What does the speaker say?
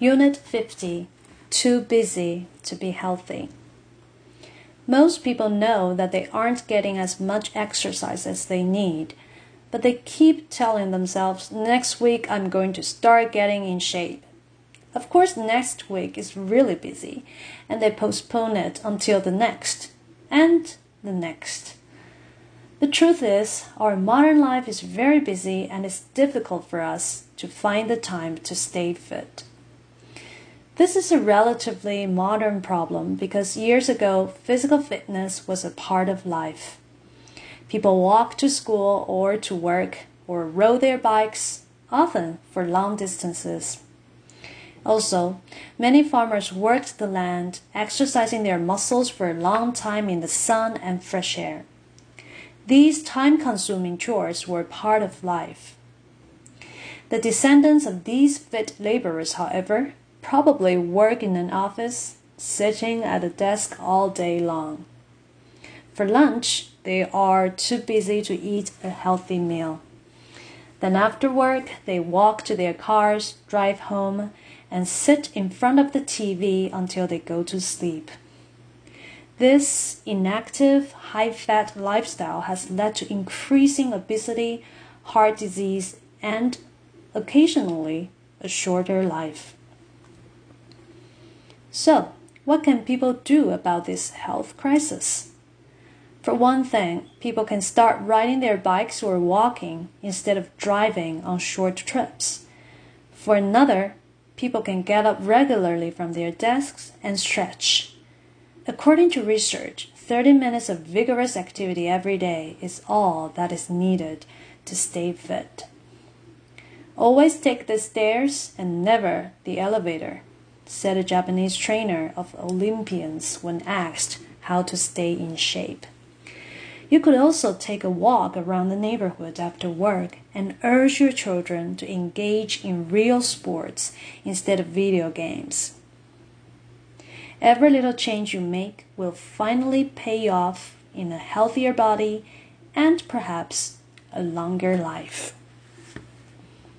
Unit 50 Too Busy to Be Healthy. Most people know that they aren't getting as much exercise as they need, but they keep telling themselves, next week I'm going to start getting in shape. Of course, next week is really busy, and they postpone it until the next, and the next. The truth is, our modern life is very busy and it's difficult for us to find the time to stay fit. This is a relatively modern problem because years ago, physical fitness was a part of life. People walked to school or to work or rode their bikes, often for long distances. Also, many farmers worked the land, exercising their muscles for a long time in the sun and fresh air. These time consuming chores were part of life. The descendants of these fit laborers, however, probably work in an office, sitting at a desk all day long. For lunch, they are too busy to eat a healthy meal. Then after work, they walk to their cars, drive home, and sit in front of the TV until they go to sleep. This inactive, high fat lifestyle has led to increasing obesity, heart disease, and occasionally a shorter life. So, what can people do about this health crisis? For one thing, people can start riding their bikes or walking instead of driving on short trips. For another, people can get up regularly from their desks and stretch. According to research, 30 minutes of vigorous activity every day is all that is needed to stay fit. Always take the stairs and never the elevator said a Japanese trainer of Olympians when asked how to stay in shape. You could also take a walk around the neighborhood after work and urge your children to engage in real sports instead of video games. Every little change you make will finally pay off in a healthier body and perhaps a longer life.